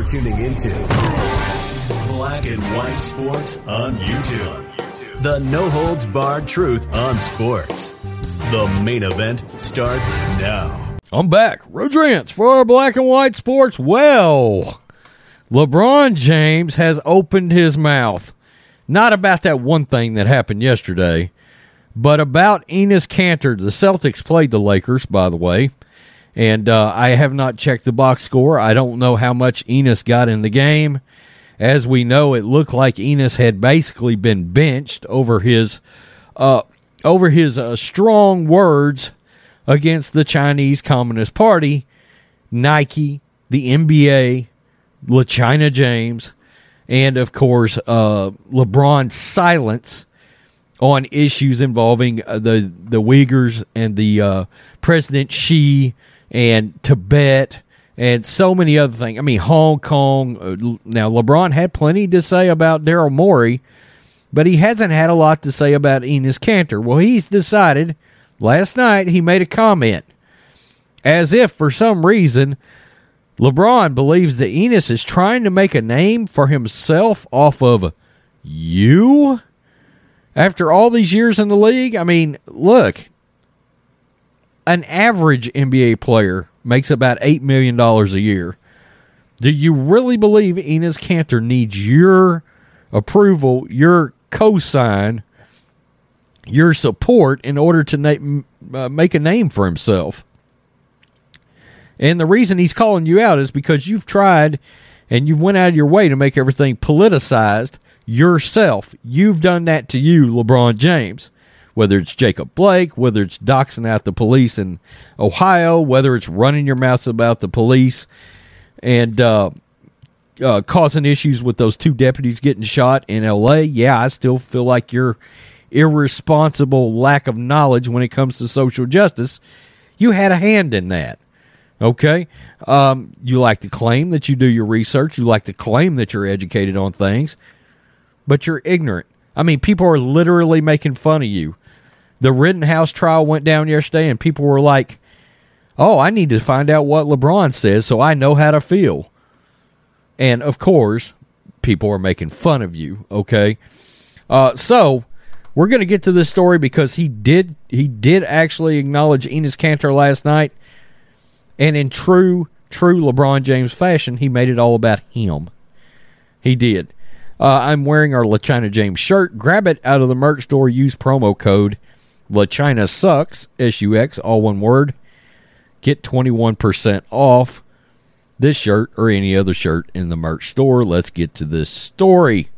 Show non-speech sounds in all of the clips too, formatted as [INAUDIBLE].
You're tuning into Black and White Sports on YouTube. The no holds barred truth on sports. The main event starts now. I'm back. Rodrance for Black and White Sports. Well, LeBron James has opened his mouth. Not about that one thing that happened yesterday, but about Enes Kanter. The Celtics played the Lakers, by the way. And uh, I have not checked the box score. I don't know how much Enes got in the game. As we know, it looked like Enes had basically been benched over his uh, over his uh, strong words against the Chinese Communist Party, Nike, the NBA, LaChina James, and of course uh, LeBron's silence on issues involving uh, the the Uyghurs and the uh, President Xi and Tibet and so many other things. I mean, Hong Kong. Uh, now, LeBron had plenty to say about Daryl Morey, but he hasn't had a lot to say about Enes Kanter. Well, he's decided last night he made a comment as if for some reason LeBron believes that Enes is trying to make a name for himself off of you after all these years in the league. I mean, look, an average NBA player makes about $8 million a year. Do you really believe Enes Kanter needs your approval, your cosign, your support in order to na- uh, make a name for himself? And the reason he's calling you out is because you've tried and you've went out of your way to make everything politicized yourself. You've done that to you, LeBron James whether it's Jacob Blake, whether it's doxing out the police in Ohio, whether it's running your mouth about the police and uh, uh, causing issues with those two deputies getting shot in L.A. Yeah, I still feel like you're irresponsible lack of knowledge when it comes to social justice. You had a hand in that. Okay. Um, you like to claim that you do your research. You like to claim that you're educated on things, but you're ignorant. I mean, people are literally making fun of you the Rittenhouse trial went down yesterday, and people were like, "Oh, I need to find out what LeBron says so I know how to feel." And of course, people are making fun of you. Okay, uh, so we're going to get to this story because he did he did actually acknowledge Enes Kanter last night, and in true true LeBron James fashion, he made it all about him. He did. Uh, I'm wearing our LaChina James shirt. Grab it out of the merch store. Use promo code La China Sucks, S U X, all one word. Get 21% off this shirt or any other shirt in the merch store. Let's get to this story.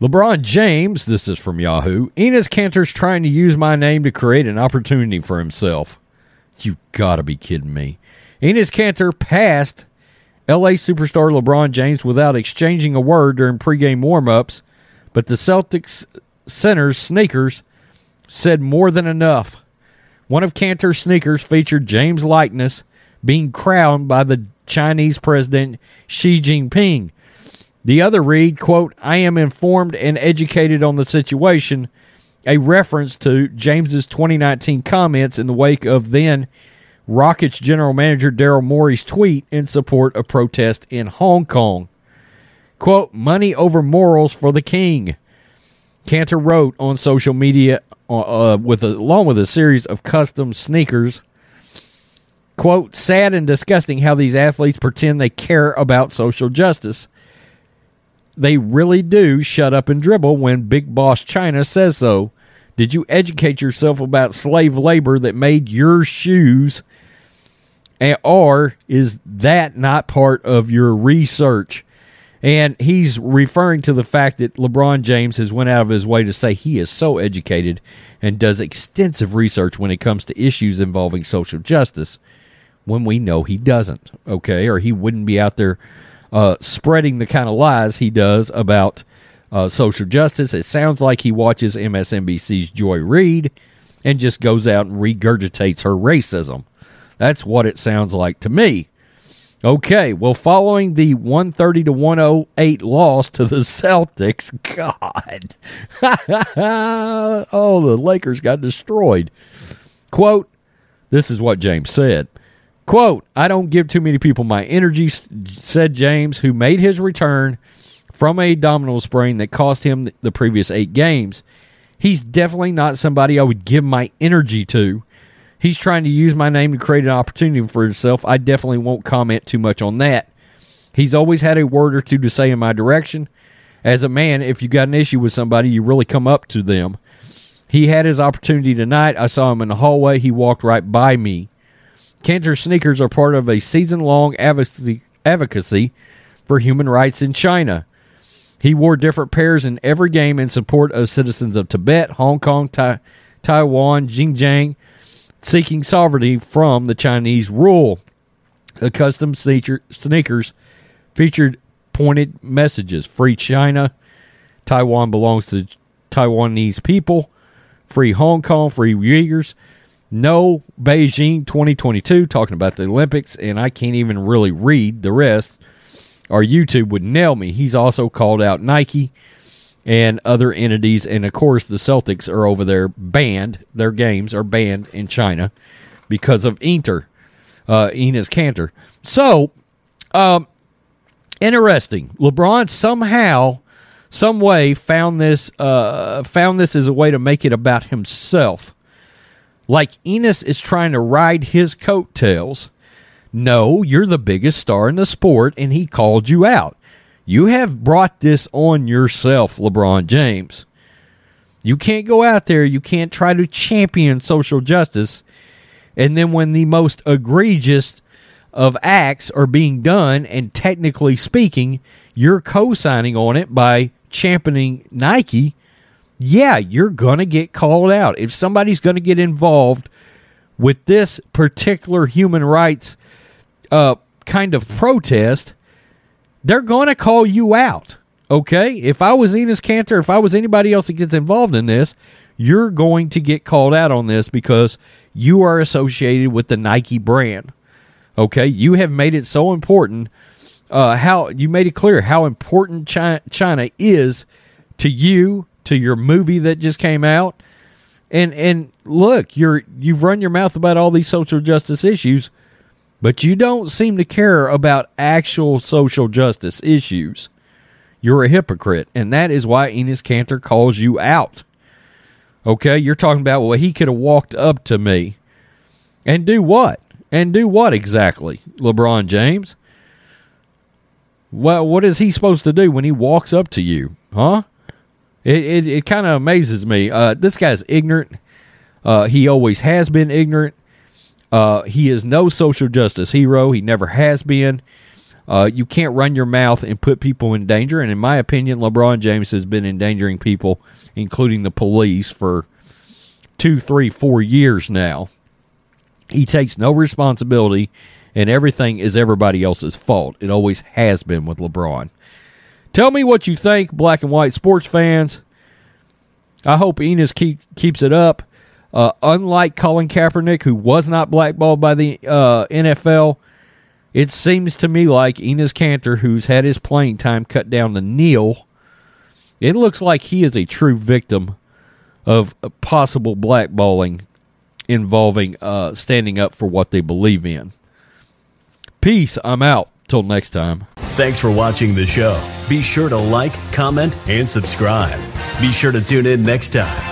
LeBron James, this is from Yahoo. Enes Kanter's trying to use my name to create an opportunity for himself. You gotta be kidding me. Enes Kanter passed LA superstar LeBron James without exchanging a word during pregame warmups, but the Celtics center's sneakers said more than enough. One of Kanter's sneakers featured James' likeness being crowned by the Chinese president Xi Jinping. The other read, quote, I am informed and educated on the situation, a reference to James's 2019 comments in the wake of then Rockets general manager Daryl Morey's tweet in support of protest in Hong Kong. Quote, money over morals for the king. Cantor wrote on social media uh, with a, along with a series of custom sneakers. Quote, sad and disgusting how these athletes pretend they care about social justice. They really do shut up and dribble when Big Boss China says so. Did you educate yourself about slave labor that made your shoes? Or is that not part of your research? And he's referring to the fact that LeBron James has went out of his way to say he is so educated and does extensive research when it comes to issues involving social justice when we know he doesn't, okay? Or he wouldn't be out there uh, spreading the kind of lies he does about uh, social justice. It sounds like he watches MSNBC's Joy Reid and just goes out and regurgitates her racism. That's what it sounds like to me. Okay, well, following the 130 to 108 loss to the [LAUGHS] Celtics, God. [LAUGHS] oh, the Lakers got destroyed. Quote, this is what James said. Quote, I don't give too many people my energy, said James, who made his return from a abdominal sprain that cost him the previous eight games. He's definitely not somebody I would give my energy to. He's trying to use my name to create an opportunity for himself. I definitely won't comment too much on that. He's always had a word or two to say in my direction. As a man, if you got an issue with somebody, you really come up to them. He had his opportunity tonight. I saw him in the hallway. He walked right by me. Kanter sneakers are part of a season long advocacy for human rights in China. He wore different pairs in every game in support of citizens of Tibet, Hong Kong, tai- Taiwan, Xinjiang, seeking sovereignty from the Chinese rule. The custom sneakers featured pointed messages. Free China, Taiwan belongs to Taiwanese people, Free Hong Kong, Free Uyghurs, No Beijing 2022, talking about the Olympics, and I can't even really read the rest, or YouTube would nail me. He's also called out Nike and other entities. And of course, the Celtics are over there banned. Their games are banned in China because of Inter, uh, Enes Kanter. So, um, interesting. LeBron somehow, some way, found this uh, found this as a way to make it about himself. Like Enes is trying to ride his coattails. No, you're the biggest star in the sport, and he called you out. You have brought this on yourself, LeBron James. You can't go out there, you can't try to champion social justice, and then when the most egregious of acts are being done, and technically speaking, you're co signing on it by championing Nike, yeah, you're going to get called out. If somebody's going to get involved with this particular human rights uh, kind of protest, they're going to call you out. Okay? If I was Enes Kanter, if I was anybody else that gets involved in this, you're going to get called out on this because you are associated with the Nike brand. Okay? You have made it so important. Uh, how you made it clear how important China, China is to you, to your movie that just came out, and and look, you're you've run your mouth about all these social justice issues but you don't seem to care about actual social justice issues. You're a hypocrite, and that is why Enes Kanter calls you out. Okay, you're talking about, well, he could have walked up to me. And do what? And do what exactly, LeBron James? Well, what is he supposed to do when he walks up to you? Huh? It, it, it kind of amazes me. Uh, this guy's ignorant. Uh, he always has been ignorant. Uh, he is no social justice hero. He never has been. Uh, you can't run your mouth and put people in danger. And in my opinion, LeBron James has been endangering people, including the police, for two, three, four years now. He takes no responsibility, and everything is everybody else's fault. It always has been with LeBron. Tell me what you think, black and white sports fans. I hope Enes keep, keeps it up. Uh, unlike Colin Kaepernick, who was not blackballed by the uh, NFL, it seems to me like Enes Kanter, who's had his playing time cut down to nil, it looks like he is a true victim of possible blackballing involving uh, standing up for what they believe in. Peace. I'm out. Till next time. Thanks for watching the show. Be sure to like, comment, and subscribe. Be sure to tune in next time